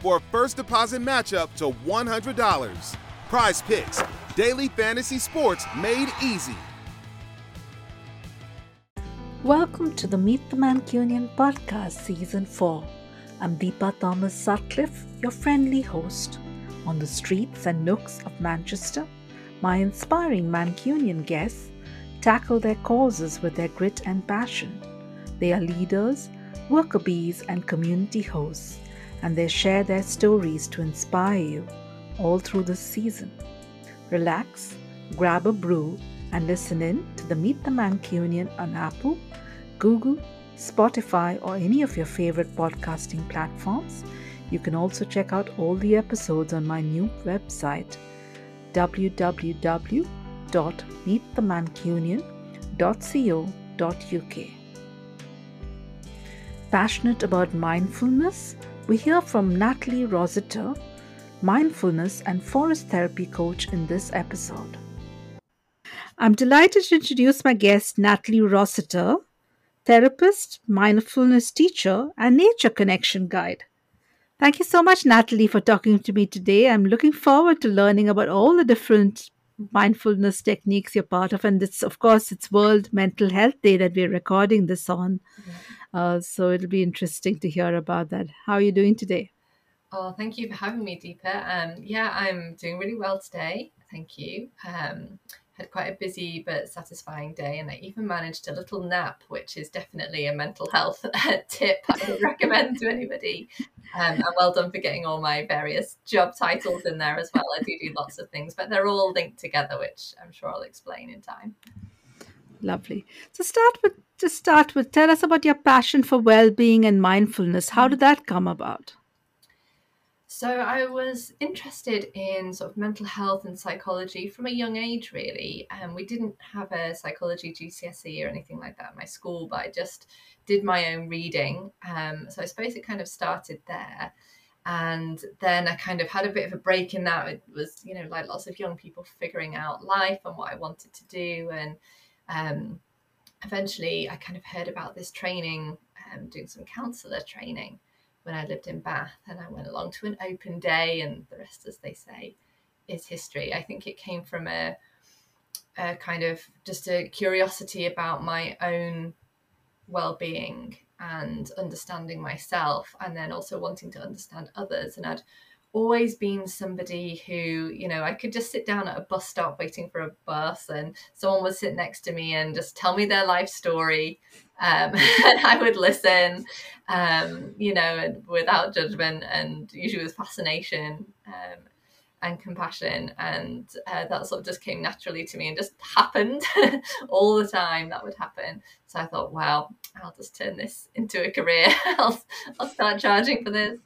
for a first deposit matchup to $100. Prize Picks, daily fantasy sports made easy. Welcome to the Meet the Mancunian podcast, season 4. I'm Deepa Thomas Sutcliffe, your friendly host. On the streets and nooks of Manchester, my inspiring Mancunian guests tackle their causes with their grit and passion. They are leaders, worker bees, and community hosts and they share their stories to inspire you all through this season. Relax, grab a brew, and listen in to the Meet the Mancunian on Apple, Google, Spotify, or any of your favorite podcasting platforms. You can also check out all the episodes on my new website www.meetthemancunian.co.uk. Passionate about mindfulness? We hear from Natalie Rossiter, mindfulness and forest therapy coach, in this episode. I'm delighted to introduce my guest, Natalie Rossiter, therapist, mindfulness teacher, and nature connection guide. Thank you so much, Natalie, for talking to me today. I'm looking forward to learning about all the different mindfulness techniques you're part of. And it's, of course, it's World Mental Health Day that we're recording this on. Uh, so it'll be interesting to hear about that. How are you doing today? Oh, thank you for having me, Deepa. Um, yeah, I'm doing really well today. Thank you. Um, had quite a busy but satisfying day, and I even managed a little nap, which is definitely a mental health tip I would recommend to anybody. Um, and well done for getting all my various job titles in there as well. I do do lots of things, but they're all linked together, which I'm sure I'll explain in time. Lovely. So start with to start with, tell us about your passion for well-being and mindfulness. How did that come about? So I was interested in sort of mental health and psychology from a young age, really. And um, we didn't have a psychology GCSE or anything like that at my school, but I just did my own reading. Um, so I suppose it kind of started there. And then I kind of had a bit of a break in that. It was, you know, like lots of young people figuring out life and what I wanted to do. And um, eventually I kind of heard about this training, um, doing some counsellor training when I lived in Bath, and I went along to an open day, and the rest, as they say, is history. I think it came from a, a kind of just a curiosity about my own well-being and understanding myself, and then also wanting to understand others. And I'd always been somebody who, you know, I could just sit down at a bus stop waiting for a bus and someone would sit next to me and just tell me their life story. Um, and I would listen, um, you know, without judgment and usually with fascination um, and compassion. And uh, that sort of just came naturally to me and just happened all the time. That would happen. So I thought, well, I'll just turn this into a career. I'll, I'll start charging for this.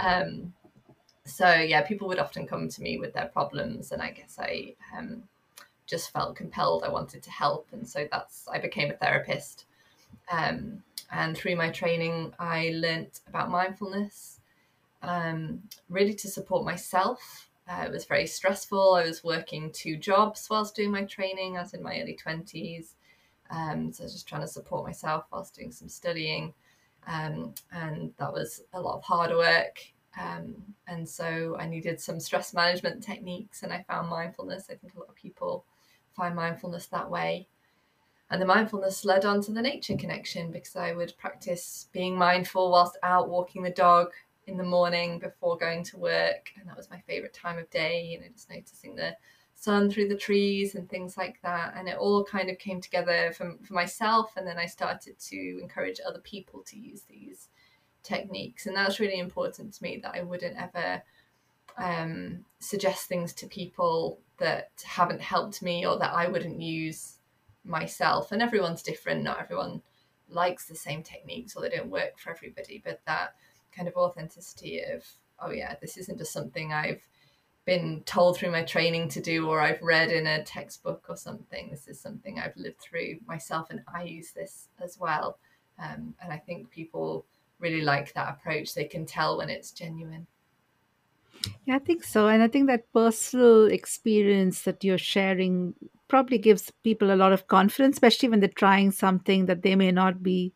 Um, so yeah, people would often come to me with their problems, and I guess I um, just felt compelled. I wanted to help, and so that's I became a therapist. Um, and through my training, I learnt about mindfulness, um, really to support myself. Uh, it was very stressful. I was working two jobs whilst doing my training. I was in my early twenties, um, so I was just trying to support myself whilst doing some studying, um, and that was a lot of hard work. Um, and so I needed some stress management techniques, and I found mindfulness. I think a lot of people find mindfulness that way. And the mindfulness led on to the nature connection because I would practice being mindful whilst out walking the dog in the morning before going to work. And that was my favorite time of day, you know, just noticing the sun through the trees and things like that. And it all kind of came together for, for myself. And then I started to encourage other people to use these techniques. And that's really important to me that I wouldn't ever um, suggest things to people that haven't helped me or that I wouldn't use myself. And everyone's different. Not everyone likes the same techniques or they don't work for everybody. But that kind of authenticity of, oh, yeah, this isn't just something I've been told through my training to do or I've read in a textbook or something. This is something I've lived through myself and I use this as well. Um, and I think people really like that approach. They can tell when it's genuine. Yeah, I think so. And I think that personal experience that you're sharing probably gives people a lot of confidence, especially when they're trying something that they may not be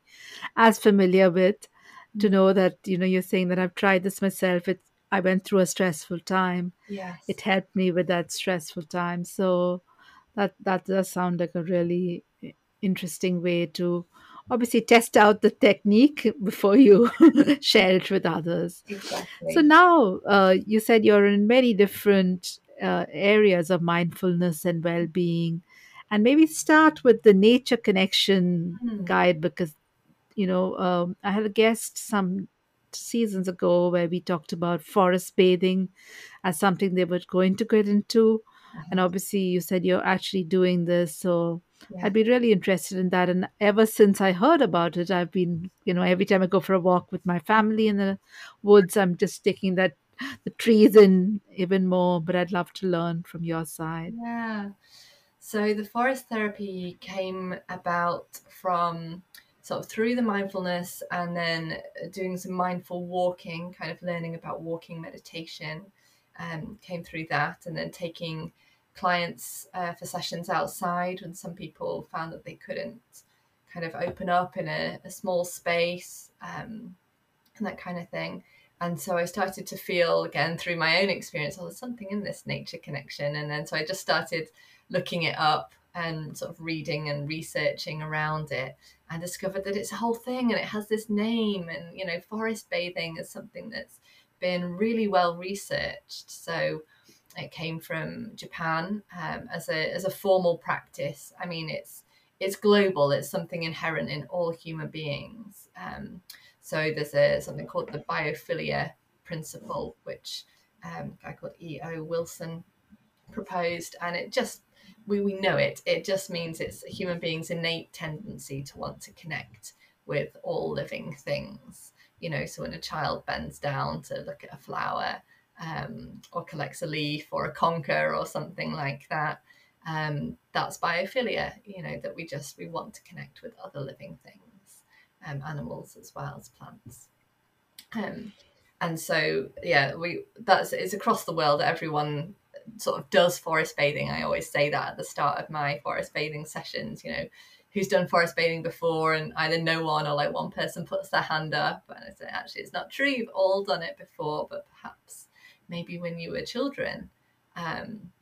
as familiar with. To know mm-hmm. that, you know, you're saying that I've tried this myself. It's I went through a stressful time. Yes. It helped me with that stressful time. So that that does sound like a really interesting way to obviously test out the technique before you share it with others. Exactly. So now uh, you said you're in many different uh, areas of mindfulness and well-being, and maybe start with the nature connection mm. guide because you know um, I had a guest some seasons ago where we talked about forest bathing as something they were going to get into. And obviously, you said you're actually doing this. So yeah. I'd be really interested in that. And ever since I heard about it, I've been, you know, every time I go for a walk with my family in the woods, I'm just taking that the trees in even more. But I'd love to learn from your side. Yeah. So the forest therapy came about from sort of through the mindfulness and then doing some mindful walking, kind of learning about walking meditation, um, came through that, and then taking clients uh, for sessions outside when some people found that they couldn't kind of open up in a, a small space um, and that kind of thing. And so I started to feel again through my own experience, oh, there's something in this nature connection. And then so I just started looking it up and sort of reading and researching around it and discovered that it's a whole thing and it has this name and you know forest bathing is something that's been really well researched so it came from Japan um, as a as a formal practice I mean it's it's global it's something inherent in all human beings um, so there's a something called the biophilia principle which um, a guy called E.O. Wilson proposed and it just we, we know it. It just means it's a human being's innate tendency to want to connect with all living things. You know, so when a child bends down to look at a flower um, or collects a leaf or a conker or something like that, um, that's biophilia. You know, that we just we want to connect with other living things, um, animals as well as plants. Um, and so yeah, we that's it's across the world. That everyone sort of does forest bathing. I always say that at the start of my forest bathing sessions, you know, who's done forest bathing before and either no one or like one person puts their hand up and I say actually it's not true, you've all done it before, but perhaps maybe when you were children. Um,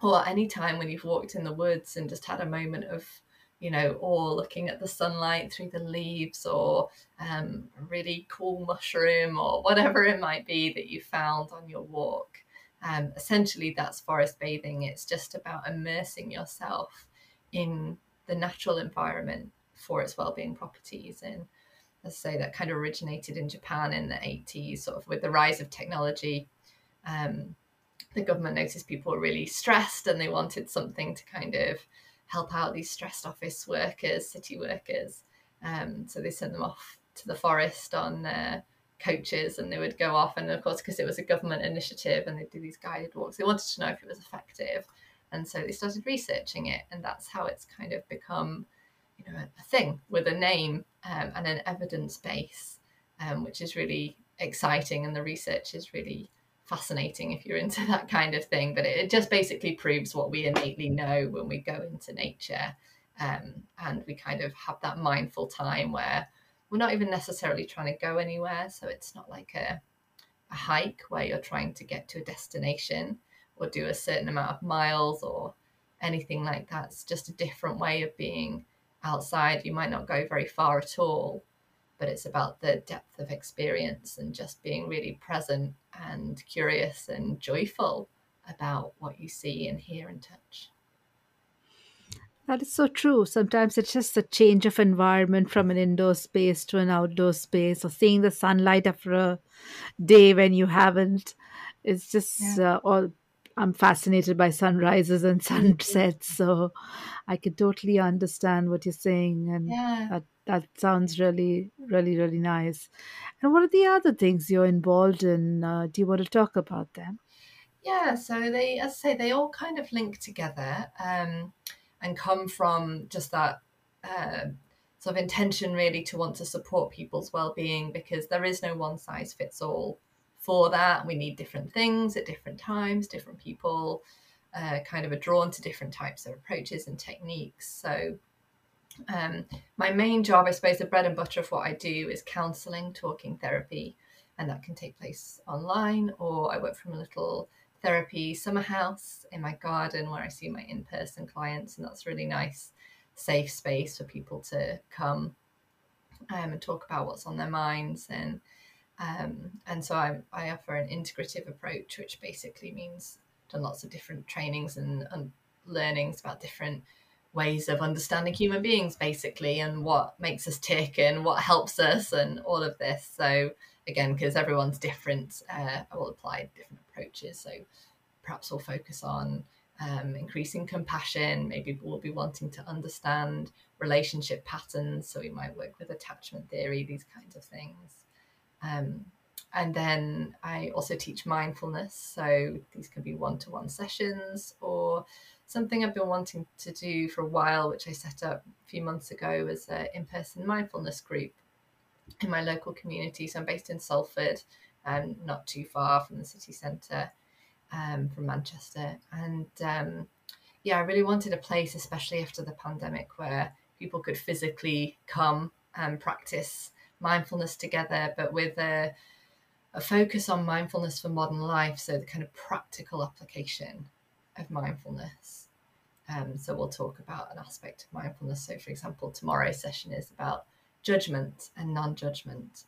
or any time when you've walked in the woods and just had a moment of you know, or looking at the sunlight through the leaves, or um, a really cool mushroom, or whatever it might be that you found on your walk. Um, essentially, that's forest bathing. It's just about immersing yourself in the natural environment for its well-being properties. And as I say, that kind of originated in Japan in the 80s, sort of with the rise of technology. Um, the government noticed people were really stressed and they wanted something to kind of help out these stressed office workers, city workers. Um, so they sent them off to the forest on uh, coaches and they would go off and of course because it was a government initiative and they'd do these guided walks they wanted to know if it was effective and so they started researching it and that's how it's kind of become you know a thing with a name um, and an evidence base um, which is really exciting and the research is really fascinating if you're into that kind of thing but it, just basically proves what we innately know when we go into nature um, and we kind of have that mindful time where we're not even necessarily trying to go anywhere. So it's not like a, a hike where you're trying to get to a destination or do a certain amount of miles or anything like that. It's just a different way of being outside. You might not go very far at all, but it's about the depth of experience and just being really present and curious and joyful about what you see and hear and touch. That is so true. Sometimes it's just a change of environment from an indoor space to an outdoor space, or seeing the sunlight after a day when you haven't. It's just yeah. uh, all. I'm fascinated by sunrises and sunsets, so I can totally understand what you're saying, and yeah. that that sounds really, really, really nice. And what are the other things you're involved in? Uh, do you want to talk about them? Yeah, so they, as I say, they all kind of link together. Um, and come from just that uh, sort of intention really to want to support people's well-being because there is no one size fits all for that we need different things at different times different people uh, kind of are drawn to different types of approaches and techniques so um, my main job i suppose the bread and butter of what i do is counseling talking therapy and that can take place online or i work from a little therapy summer house in my garden where I see my in person clients, and that's really nice, safe space for people to come um, and talk about what's on their minds. And um, and so I, I offer an integrative approach, which basically means done lots of different trainings and, and learnings about different ways of understanding human beings basically and what makes us tick and what helps us and all of this so again because everyone's different uh, i will apply different approaches. So perhaps we'll focus on um, increasing compassion. Maybe we'll be wanting to understand relationship patterns. So we might work with attachment theory, these kinds of things. Um, and then I also teach mindfulness. So these can be one to one sessions or something I've been wanting to do for a while, which I set up a few months ago as an in person mindfulness group in my local community. So I'm based in Salford um, not too far from the city centre um, from Manchester. And um, yeah, I really wanted a place, especially after the pandemic, where people could physically come and practice mindfulness together, but with a, a focus on mindfulness for modern life. So the kind of practical application of mindfulness. Um, so we'll talk about an aspect of mindfulness. So, for example, tomorrow's session is about judgment and non-judgment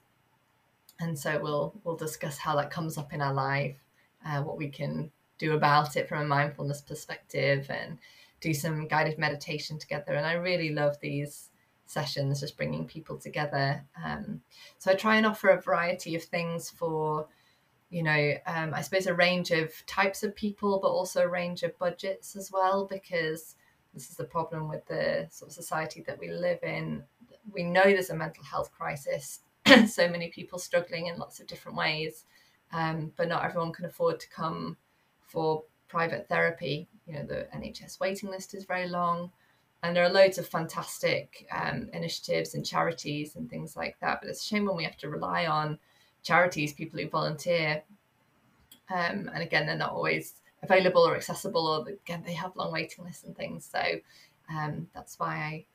and so we'll we'll discuss how that comes up in our life, uh, what we can do about it from a mindfulness perspective, and do some guided meditation together. And I really love these sessions, just bringing people together. Um, so I try and offer a variety of things for, you know, um, I suppose a range of types of people, but also a range of budgets as well, because this is the problem with the sort of society that we live in. We know there's a mental health crisis so many people struggling in lots of different ways, um, but not everyone can afford to come for private therapy. You know, the NHS waiting list is very long, and there are loads of fantastic um, initiatives and charities and things like that. But it's a shame when we have to rely on charities, people who volunteer, um, and again, they're not always available or accessible, or again, they have long waiting lists and things. So um, that's why I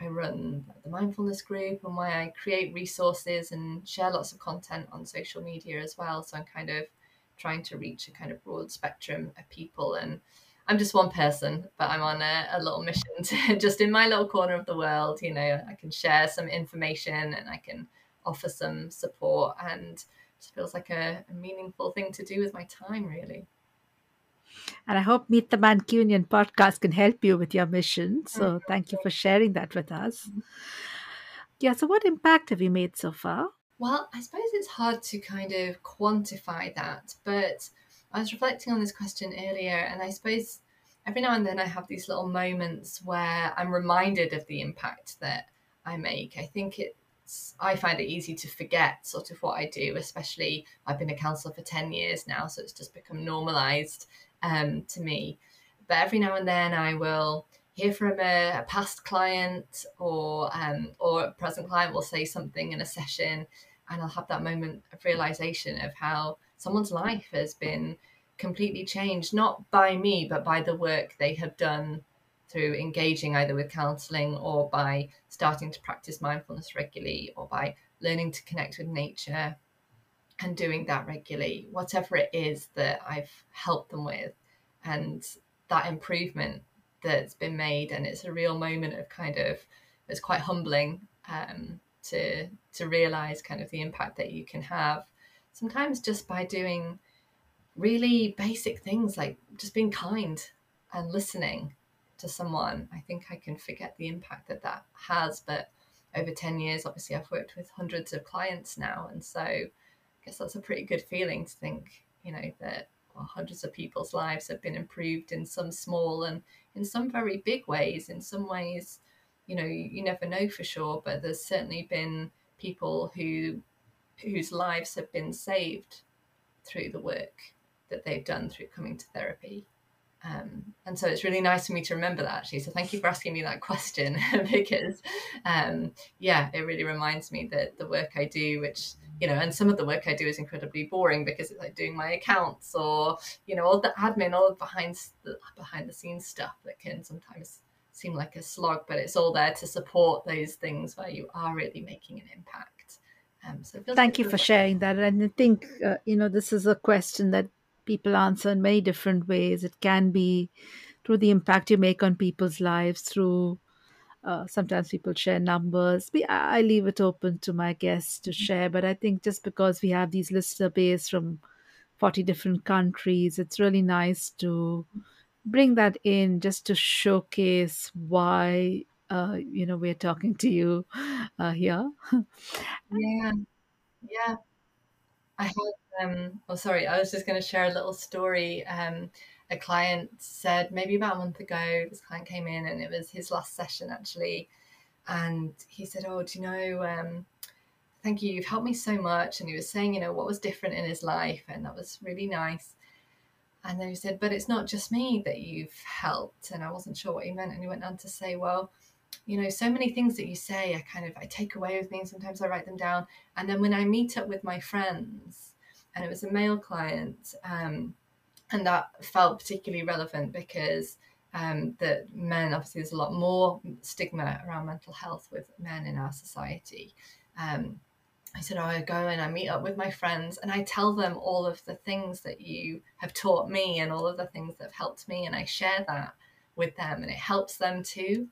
I run the mindfulness group and why I create resources and share lots of content on social media as well. So I'm kind of trying to reach a kind of broad spectrum of people. And I'm just one person, but I'm on a, a little mission to just in my little corner of the world, you know, I can share some information and I can offer some support and it feels like a, a meaningful thing to do with my time, really. And I hope Meet the Mancunian podcast can help you with your mission. So mm-hmm. thank you for sharing that with us. Mm-hmm. Yeah, so what impact have you made so far? Well, I suppose it's hard to kind of quantify that, but I was reflecting on this question earlier, and I suppose every now and then I have these little moments where I'm reminded of the impact that I make. I think it's, I find it easy to forget sort of what I do, especially I've been a counsellor for 10 years now, so it's just become normalized um, to me. But every now and then I will hear from a, a past client or um, or a present client will say something in a session, and I'll have that moment of realization of how someone's life has been completely changed, not by me, but by the work they have done through engaging either with counseling or by starting to practice mindfulness regularly or by learning to connect with nature and doing that regularly, whatever it is that I've helped them with, and that improvement that's been made. And it's a real moment of kind of, it's quite humbling um, to to realize kind of the impact that you can have sometimes just by doing really basic things like just being kind and listening to someone. I think I can forget the impact that that has, but over 10 years, obviously, I've worked with hundreds of clients now. And so I guess that's a pretty good feeling to think, you know, that well, hundreds of people's lives have been improved in some small and in some very big ways. In some ways, you know, you, you never know for sure, but there's certainly been people who whose lives have been saved through the work that they've done through coming to therapy. Um, and so it's really nice for me to remember that actually. So thank you for asking me that question because, um, yeah, it really reminds me that the work I do, which you know, and some of the work I do is incredibly boring because it's like doing my accounts or you know all the admin, all the behind the behind the scenes stuff that can sometimes seem like a slog, but it's all there to support those things where you are really making an impact. Um, so thank you for sharing that, and I think uh, you know this is a question that people answer in many different ways. It can be through the impact you make on people's lives, through uh, sometimes people share numbers. I leave it open to my guests to share, but I think just because we have these listener base from 40 different countries, it's really nice to bring that in just to showcase why uh, you know we're talking to you uh, here. yeah, yeah. I have um, oh, sorry, I was just going to share a little story. Um, a client said maybe about a month ago, this client came in and it was his last session actually. And he said, Oh, do you know, um, thank you, you've helped me so much. And he was saying, you know, what was different in his life. And that was really nice. And then he said, But it's not just me that you've helped. And I wasn't sure what he meant. And he went on to say, Well, you know so many things that you say i kind of i take away with me and sometimes i write them down and then when i meet up with my friends and it was a male client. Um, and that felt particularly relevant because um, that men, obviously, there's a lot more stigma around mental health with men in our society. Um, I said, oh, I go and I meet up with my friends and I tell them all of the things that you have taught me and all of the things that have helped me. And I share that with them and it helps them too.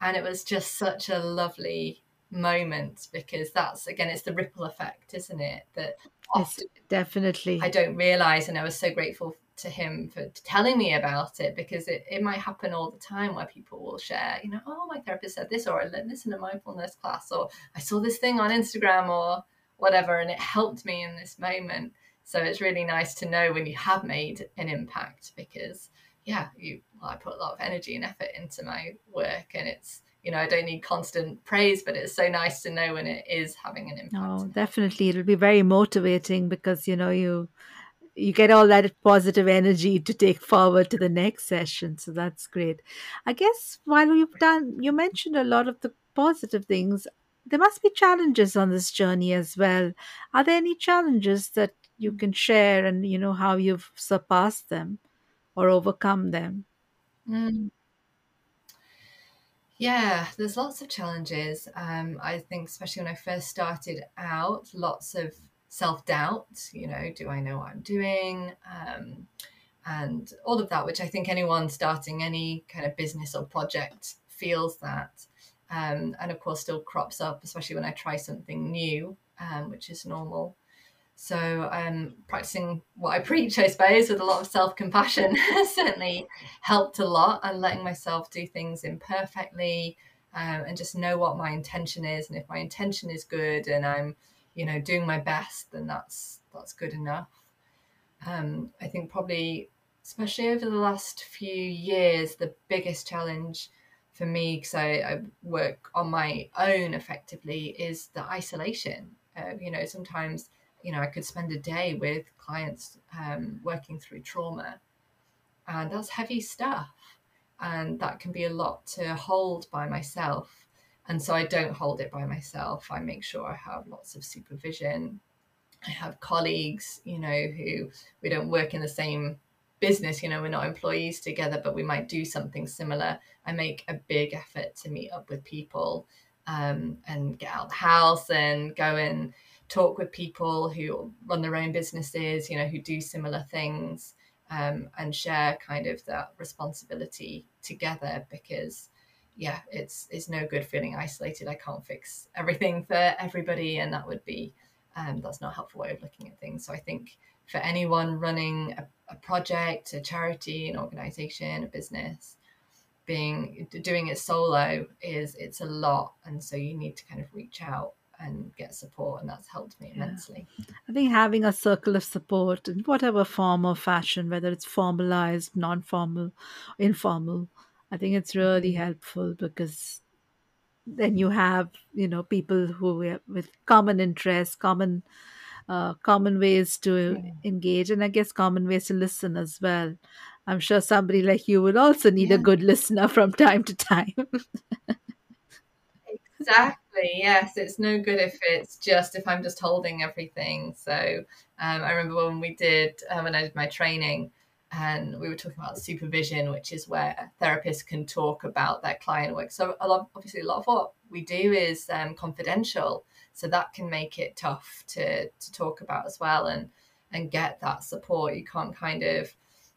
And it was just such a lovely moment because that's again it's the ripple effect isn't it that often definitely i don't realize and i was so grateful to him for telling me about it because it, it might happen all the time where people will share you know oh my therapist said this or i listened to mindfulness class or i saw this thing on instagram or whatever and it helped me in this moment. So it's really nice to know when you have made an impact because yeah you well, i put a lot of energy and effort into my work and it's you know, I don't need constant praise, but it's so nice to know when it is having an impact. Oh, definitely. It'll be very motivating because, you know, you you get all that positive energy to take forward to the next session. So that's great. I guess while you've done you mentioned a lot of the positive things, there must be challenges on this journey as well. Are there any challenges that you hmm. can share and you know how you've surpassed them or overcome them? Mm. Yeah, there's lots of challenges. Um, I think, especially when I first started out, lots of self doubt. You know, do I know what I'm doing? Um, and all of that, which I think anyone starting any kind of business or project feels that. Um, and of course, still crops up, especially when I try something new, um, which is normal. So um, practicing what I preach, I suppose, with a lot of self compassion certainly helped a lot, and letting myself do things imperfectly, um, and just know what my intention is. And if my intention is good, and I'm, you know, doing my best, then that's that's good enough. Um, I think probably, especially over the last few years, the biggest challenge for me, because I, I work on my own effectively, is the isolation. Uh, you know, sometimes you know, I could spend a day with clients um, working through trauma, and that's heavy stuff, and that can be a lot to hold by myself. And so I don't hold it by myself. I make sure I have lots of supervision. I have colleagues, you know, who we don't work in the same business, you know, we're not employees together, but we might do something similar. I make a big effort to meet up with people um, and get out the house and go and talk with people who run their own businesses, you know, who do similar things, um, and share kind of that responsibility together because yeah, it's it's no good feeling isolated. I can't fix everything for everybody, and that would be um, that's not a helpful way of looking at things. So I think for anyone running a, a project, a charity, an organization, a business, being doing it solo is it's a lot, and so you need to kind of reach out and get support, and that's helped me immensely. Yeah. I think having a circle of support in whatever form or fashion, whether it's formalized, non-formal, informal, I think it's really mm-hmm. helpful because then you have you know people who with common interests, common uh, common ways to yeah. engage, and I guess common ways to listen as well. I'm sure somebody like you would also need yeah. a good listener from time to time. exactly. Yes, it's no good if it's just if I'm just holding everything. So um, I remember when we did uh, when I did my training and we were talking about supervision, which is where therapists can talk about their client work. So a lot, obviously, a lot of what we do is um, confidential, so that can make it tough to to talk about as well, and and get that support. You can't kind of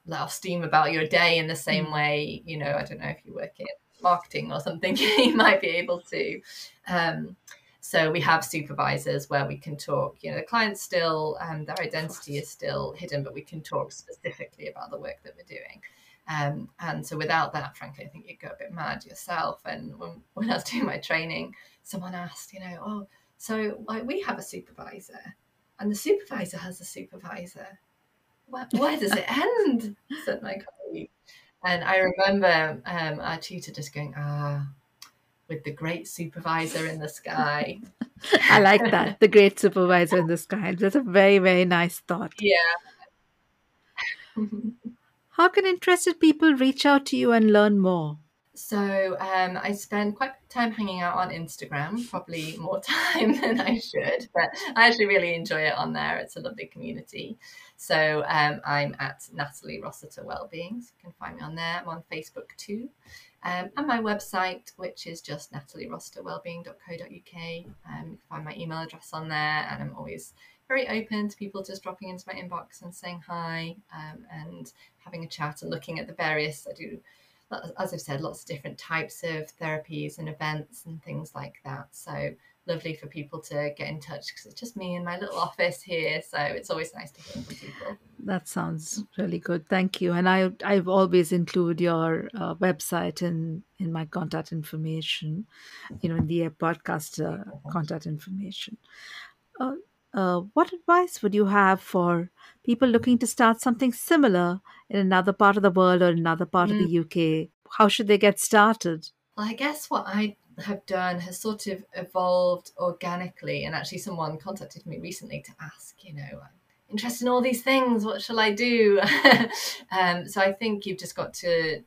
let off steam about your day in the same mm. way. You know, I don't know if you work in marketing or something, you might be able to. Um, so we have supervisors where we can talk. You know, the client still, um, their identity is still hidden, but we can talk specifically about the work that we're doing. Um, and so without that, frankly, I think you'd go a bit mad yourself. And when, when I was doing my training, someone asked, you know, oh, so like we have a supervisor, and the supervisor has a supervisor. Where, where does it end? said my colleague. And I remember um, our tutor just going, ah, with the great supervisor in the sky. I like that. The great supervisor in the sky. That's a very, very nice thought. Yeah. How can interested people reach out to you and learn more? So um, I spend quite a bit of time hanging out on Instagram, probably more time than I should, but I actually really enjoy it on there. It's a lovely community. So um, I'm at Natalie Rossiter Wellbeing. So you can find me on there. I'm on Facebook too um, and my website, which is just natalierossiterwellbeing.co.uk. Um, you can find my email address on there, and I'm always very open to people just dropping into my inbox and saying hi um, and having a chat and looking at the various. I do, as I've said, lots of different types of therapies and events and things like that. So lovely for people to get in touch because it's just me in my little office here. So it's always nice to hear from people. That sounds really good. Thank you. And I I've always include your uh, website in in my contact information, you know, in the podcast uh, contact information. Uh, uh, what advice would you have for people looking to start something similar in another part of the world or another part mm. of the UK? How should they get started? Well, I guess what I have done has sort of evolved organically. And actually, someone contacted me recently to ask, you know, I'm interested in all these things. What shall I do? um, so I think you've just got to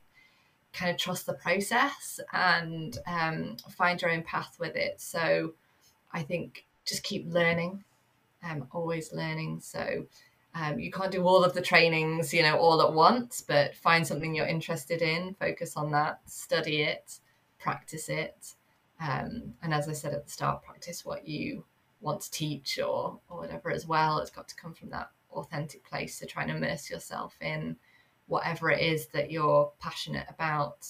kind of trust the process and um, find your own path with it. So I think just keep learning, um, always learning. So um, you can't do all of the trainings, you know, all at once, but find something you're interested in, focus on that, study it, practice it. Um, and as I said at the start, practice what you want to teach or, or whatever as well. It's got to come from that authentic place to try and immerse yourself in whatever it is that you're passionate about.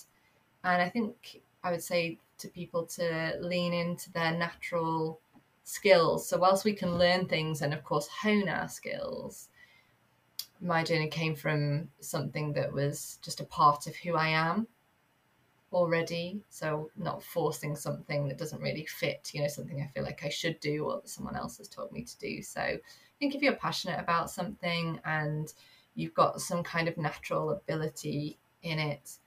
And I think I would say to people to lean into their natural skills. So, whilst we can learn things and, of course, hone our skills, my journey came from something that was just a part of who I am already. So not forcing something that doesn't really fit you know something i feel like i should do or that someone else has taught me to do. So i think if you're passionate about something and you've got some kind of natural ability in it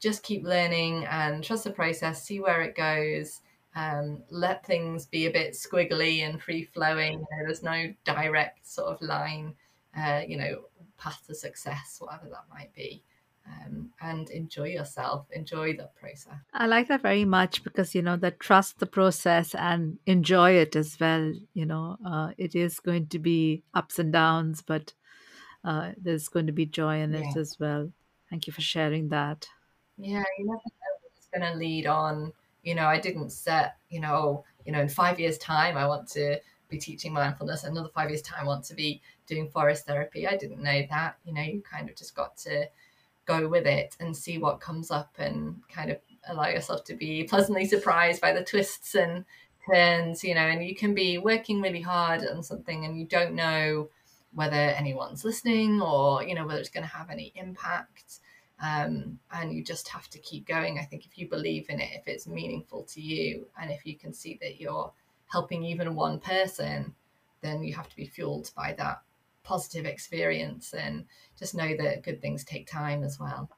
just keep learning and trust the process see where it goes um, let things be a bit squiggly and free flowing you know, there's no direct sort of line uh, you know path to success whatever that might be um, and enjoy yourself, enjoy the process. I like that very much because, you know, that trust the process and enjoy it as well. You know, uh, it is going to be ups and downs, but uh, there's going to be joy in yeah. it as well. Thank you for sharing that. Yeah, you never know what's going to lead on. You know, I didn't set, you know, oh, you know, in five years' time, I want to be teaching mindfulness. Another five years' time, I want to be doing forest therapy. I didn't know that. You know, you kind of just got to go with it and see what comes up and kind of allow yourself to be pleasantly surprised by the twists and turns, you know, and you can be working really hard on something and you don't know whether anyone's listening or you know whether it's going to have any impact um, and you just have to keep going i think if you believe in it if it's meaningful to you and if you can see that you're helping even one person then you have to be fueled by that positive experience and just know that good things take time as well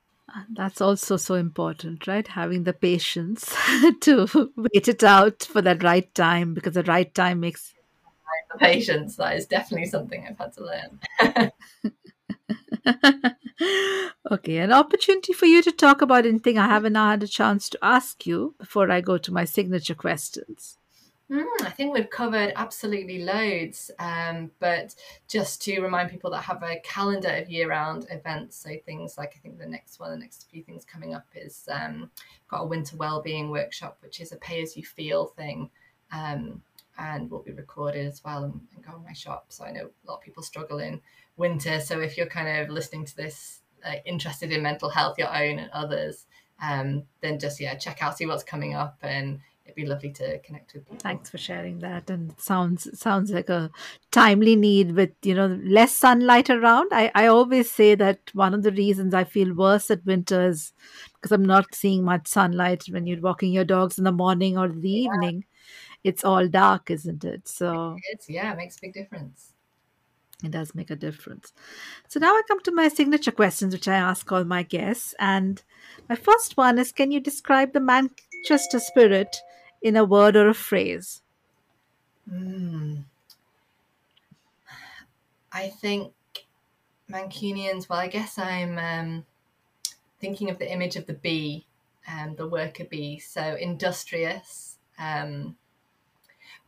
that's also so important, right? Having the patience to wait it out for that right time because the right time makes the patience. That is definitely something I've had to learn. okay, an opportunity for you to talk about anything I haven't had a chance to ask you before I go to my signature questions. Mm, I think we've covered absolutely loads, um, but just to remind people that have a calendar of year-round events, so things like I think the next one, the next few things coming up is um, got a winter well-being workshop, which is a pay-as-you-feel thing, um, and will be recorded as well and, and, go on my shop. So I know a lot of people struggle in winter, so if you're kind of listening to this, uh, interested in mental health, your own and others, um, then just yeah, check out, see what's coming up and it'd be lovely to connect with people. Thanks for sharing that. And it sounds sounds like a timely need with you know less sunlight around. I I always say that one of the reasons I feel worse at winter is because I'm not seeing much sunlight when you're walking your dogs in the morning or the yeah. evening. It's all dark, isn't it? So it's yeah, it makes a big difference. It does make a difference. So now I come to my signature questions, which I ask all my guests. And my first one is Can you describe the Manchester spirit in a word or a phrase? Mm. I think Mancunians, well, I guess I'm um, thinking of the image of the bee, um, the worker bee. So industrious, um,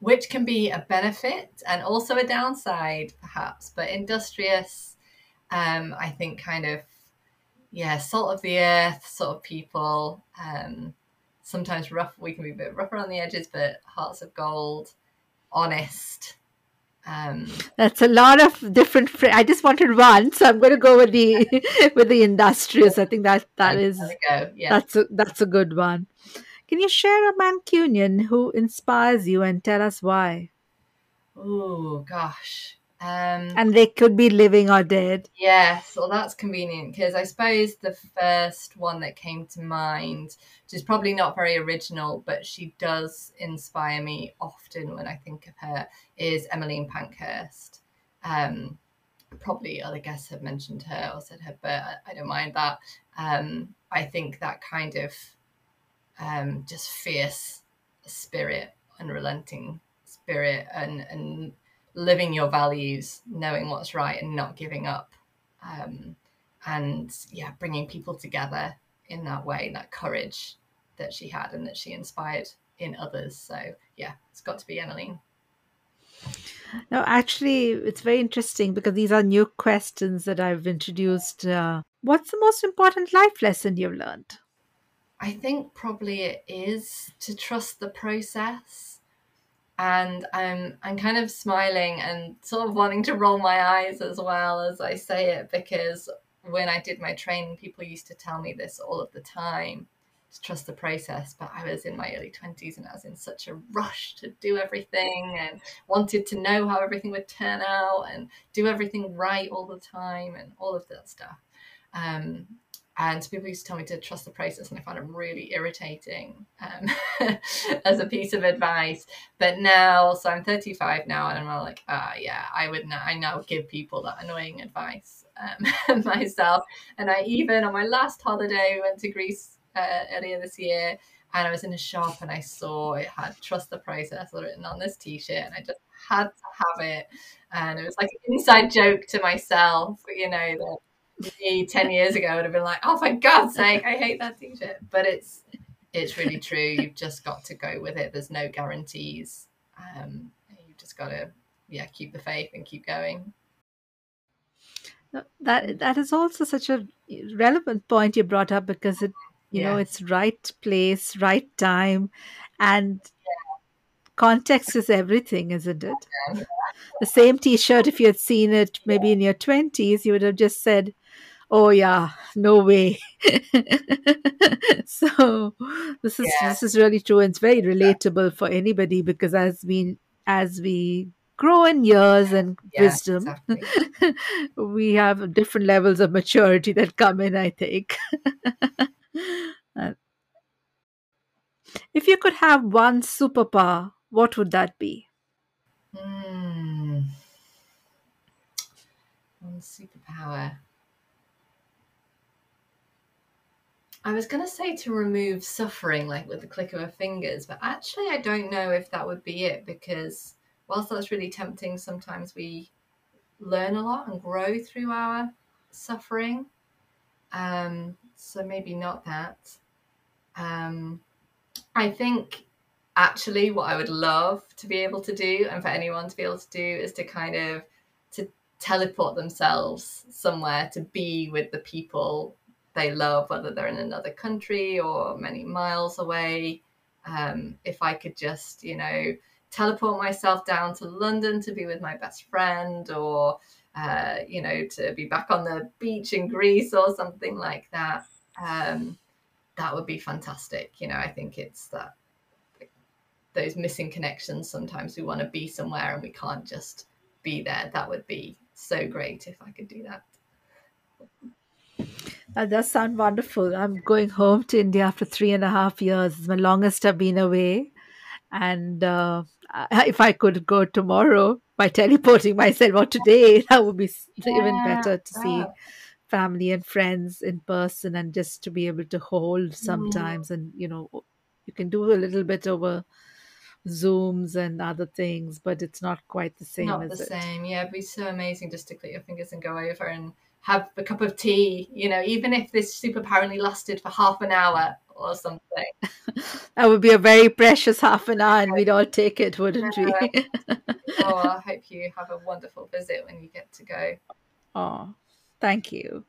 which can be a benefit and also a downside, perhaps. But industrious, um, I think, kind of, yeah, salt of the earth sort of people. Um, sometimes rough. We can be a bit rough around the edges, but hearts of gold, honest. Um, That's a lot of different. I just wanted one, so I'm going to go with the with the industrious. I think that that is go. yeah. that's a, that's a good one. Can you share a Mancunian who inspires you and tell us why? Oh gosh, um, and they could be living or dead. Yes, well, that's convenient because I suppose the first one that came to mind, which is probably not very original, but she does inspire me often when I think of her, is Emmeline Pankhurst. Um, probably other guests have mentioned her or said her, but I, I don't mind that. Um, I think that kind of um, just fierce spirit, unrelenting spirit, and and living your values, knowing what's right, and not giving up. Um, and yeah, bringing people together in that way, that courage that she had and that she inspired in others. So yeah, it's got to be Emmeline. No, actually, it's very interesting because these are new questions that I've introduced. Uh, what's the most important life lesson you've learned? I think probably it is to trust the process and I'm I'm kind of smiling and sort of wanting to roll my eyes as well as I say it because when I did my training, people used to tell me this all of the time to trust the process. But I was in my early 20s and I was in such a rush to do everything and wanted to know how everything would turn out and do everything right all the time and all of that stuff. Um, and people used to tell me to trust the process, and I found it really irritating um, as a piece of advice. But now, so I'm 35 now, and I'm like, ah, yeah, I would. Now, I now give people that annoying advice um, myself. And I even on my last holiday, we went to Greece uh, earlier this year, and I was in a shop, and I saw it had "Trust the Process" written on this T-shirt, and I just had to have it. And it was like an inside joke to myself, you know that me 10 years ago would have been like, oh, for God's sake, I hate that t shirt. But it's, it's really true. You've just got to go with it. There's no guarantees. Um, you've just got to, yeah, keep the faith and keep going. That that is also such a relevant point you brought up because it, you know, it's right place, right time, and yeah. context is everything, isn't it? Yeah. The same T-shirt, if you had seen it maybe in your twenties, you would have just said, oh yeah no way so this is yeah. this is really true and it's very relatable for anybody because as we as we grow in years and Yeah, wisdom. exactly. we have different levels of maturity that come in, I think. Uh, if you could have one superpower, what would that be? Hmm. One superpower. I was going to say to remove suffering, like with the click of a fingers, but actually, I don't know if that would be it because whilst that's really tempting, sometimes we learn a lot and grow through our suffering. Um, so maybe not that. Um, I think actually what I would love to be able to do and for anyone to be able to do is to kind of to teleport themselves somewhere to be with the people they love, whether they're in another country or many miles away. Um, if I could just, you know, teleport myself down to London to be with my best friend or, uh, you know, to be back on the beach in Greece or something like that, um, that would be fantastic. You know, I think it's that those missing connections. Sometimes we want to be somewhere and we can't just be there. That would be so great if I could do that. That does sound wonderful. I'm going home to India after three and a half years. It's my longest I've been away. And uh, if I could go tomorrow by teleporting myself or today, that would be s- even better to see family and friends in person and just to be able to hold Mm. sometimes. And, you know, you can do a little bit over Zooms and other things, but it's not quite the same, Not the it? same. Yeah, it'd be so amazing just to click your fingers and go over and have a cup of tea, you know, even if this superpower only lasted for half an hour or something. That would be a very precious half an hour, and we'd all take it, wouldn't we? Oh, I hope you have a wonderful visit when you get to go. oh, thank you.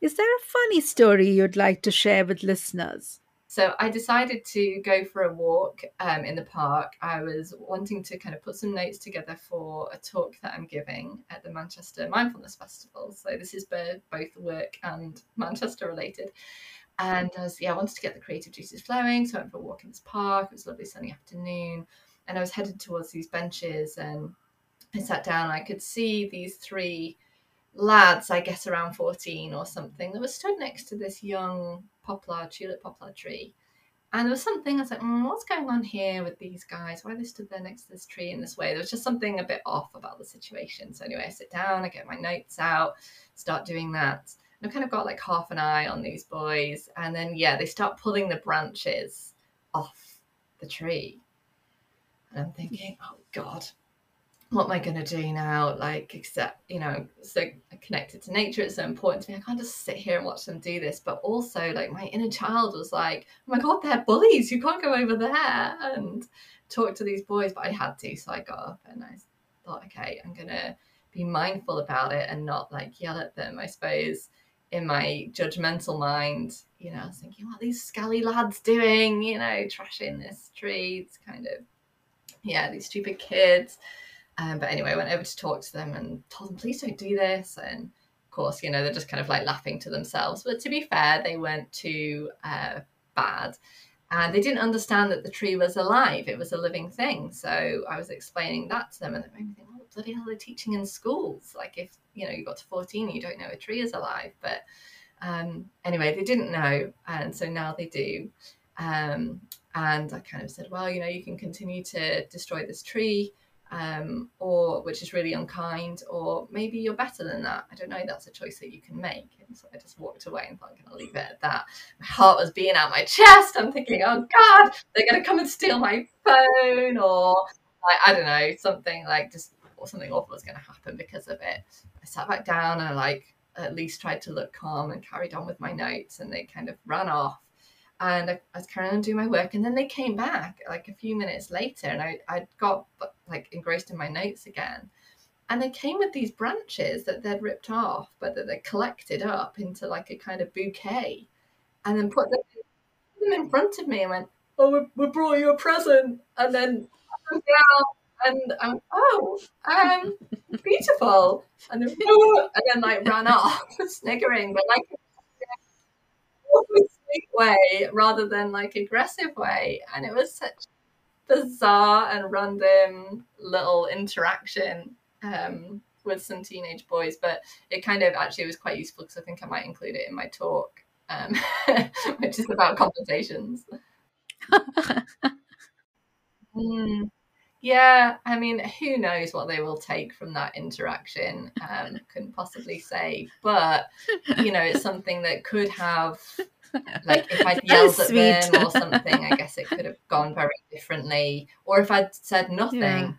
Is there a funny story you'd like to share with listeners? So I decided to go for a walk um, in the park. I was wanting to kind of put some notes together for a talk that I'm giving at the Manchester Mindfulness Festival. So this is both work and Manchester related. And I was, yeah, I wanted to get the creative juices flowing. So I went for a walk in this park. It was a lovely sunny afternoon. And I was headed towards these benches and I sat down. I could see these three lads, I guess around 14 or something, that were stood next to this young poplar, tulip poplar tree. And there was something, I was like, mm, what's going on here with these guys? Why they stood there next to this tree in this way? There was just something a bit off about the situation. So, anyway, I sit down, I get my notes out, start doing that. And I've kind of got like half an eye on these boys. And then, yeah, they start pulling the branches off the tree. And I'm thinking, oh God, what am I going to do now? Like, except, you know, so connected to nature, it's so important to me. I can't just sit here and watch them do this. But also, like, my inner child was like, oh my God, they're bullies. You can't go over there and talk to these boys. But I had to. So I got up and I thought, okay, I'm going to be mindful about it and not like yell at them. I suppose in my judgmental mind, you know, I was thinking, what these scally lads doing? You know, trashing this tree. It's kind of, yeah, these stupid kids. Um, but anyway, I went over to talk to them and told them, please don't do this. And of course, you know, they're just kind of like laughing to themselves. But to be fair, they weren't too uh, bad. And they didn't understand that the tree was alive, it was a living thing. So I was explaining that to them, and it made me think, what bloody hell are they teaching in schools? Like, if you know, you got to 14 and you don't know a tree is alive. But um, anyway, they didn't know. And so now they do. Um, and I kind of said, well, you know, you can continue to destroy this tree um, or which is really unkind, or maybe you're better than that. I don't know. That's a choice that you can make. And so I just walked away and thought, I'm going to leave it at that. My heart was beating out my chest. I'm thinking, oh God, they're going to come and steal my phone, or like, I don't know, something like just or something awful is going to happen because of it. I sat back down and I like at least tried to look calm and carried on with my notes, and they kind of ran off and I, I was carrying on doing my work and then they came back like a few minutes later and I, I got like engrossed in my notes again. And they came with these branches that they'd ripped off but that they collected up into like a kind of bouquet and then put them, put them in front of me and went oh we, we brought you a present and then and I'm oh um beautiful and then, and then like ran off sniggering but like sweet way rather than like aggressive way and it was such bizarre and random little interaction um, with some teenage boys, but it kind of actually was quite useful because I think I might include it in my talk, um, which is about conversations. mm. Yeah, I mean, who knows what they will take from that interaction? Um, couldn't possibly say, but you know, it's something that could have, like, if I'd yelled at them or something, I guess it could have gone very differently. Or if I'd said nothing, yeah.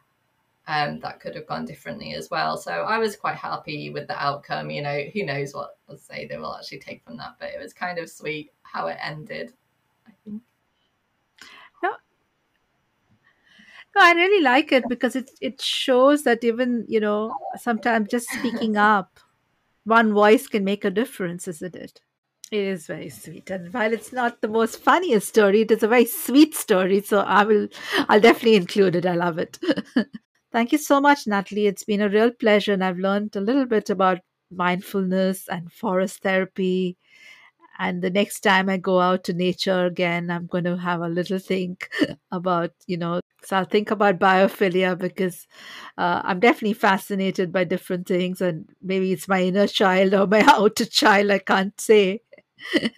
um, that could have gone differently as well. So I was quite happy with the outcome. You know, who knows what I'll say they will actually take from that, but it was kind of sweet how it ended. I think. No, I really like it because it it shows that even you know sometimes just speaking up, one voice can make a difference, isn't it? It is very sweet, and while it's not the most funniest story, it is a very sweet story. So I will, I'll definitely include it. I love it. Thank you so much, Natalie. It's been a real pleasure, and I've learned a little bit about mindfulness and forest therapy and the next time i go out to nature again i'm going to have a little think about you know so i'll think about biophilia because uh, i'm definitely fascinated by different things and maybe it's my inner child or my outer child i can't say.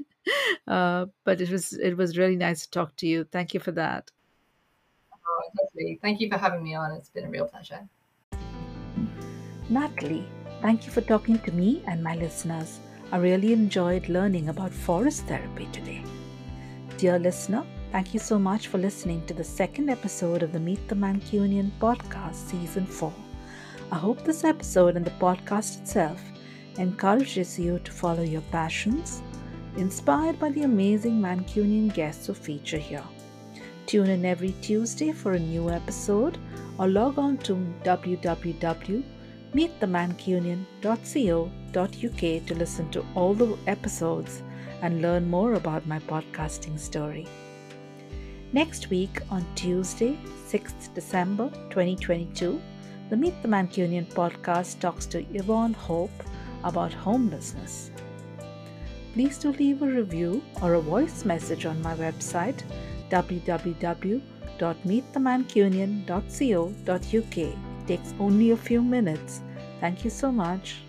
Uh, but it was it was really nice to talk to you. Thank you for that. Oh, lovely. thank you for having me on. It's been a real pleasure. Natalie thank you for talking to me and my listeners I really enjoyed learning about forest therapy today. Dear listener, thank you so much for listening to the second episode of the Meet the Mancunian podcast, season 4. I hope this episode and the podcast itself encourages you to follow your passions, inspired by the amazing Mancunian guests who feature here. Tune in every Tuesday for a new episode or log on to www meetthemancunian.co.uk to listen to all the episodes and learn more about my podcasting story. Next week on Tuesday, 6th December 2022, the Meet the Mancunian podcast talks to Yvonne Hope about homelessness. Please do leave a review or a voice message on my website www.meetthemancunian.co.uk takes only a few minutes. Thank you so much.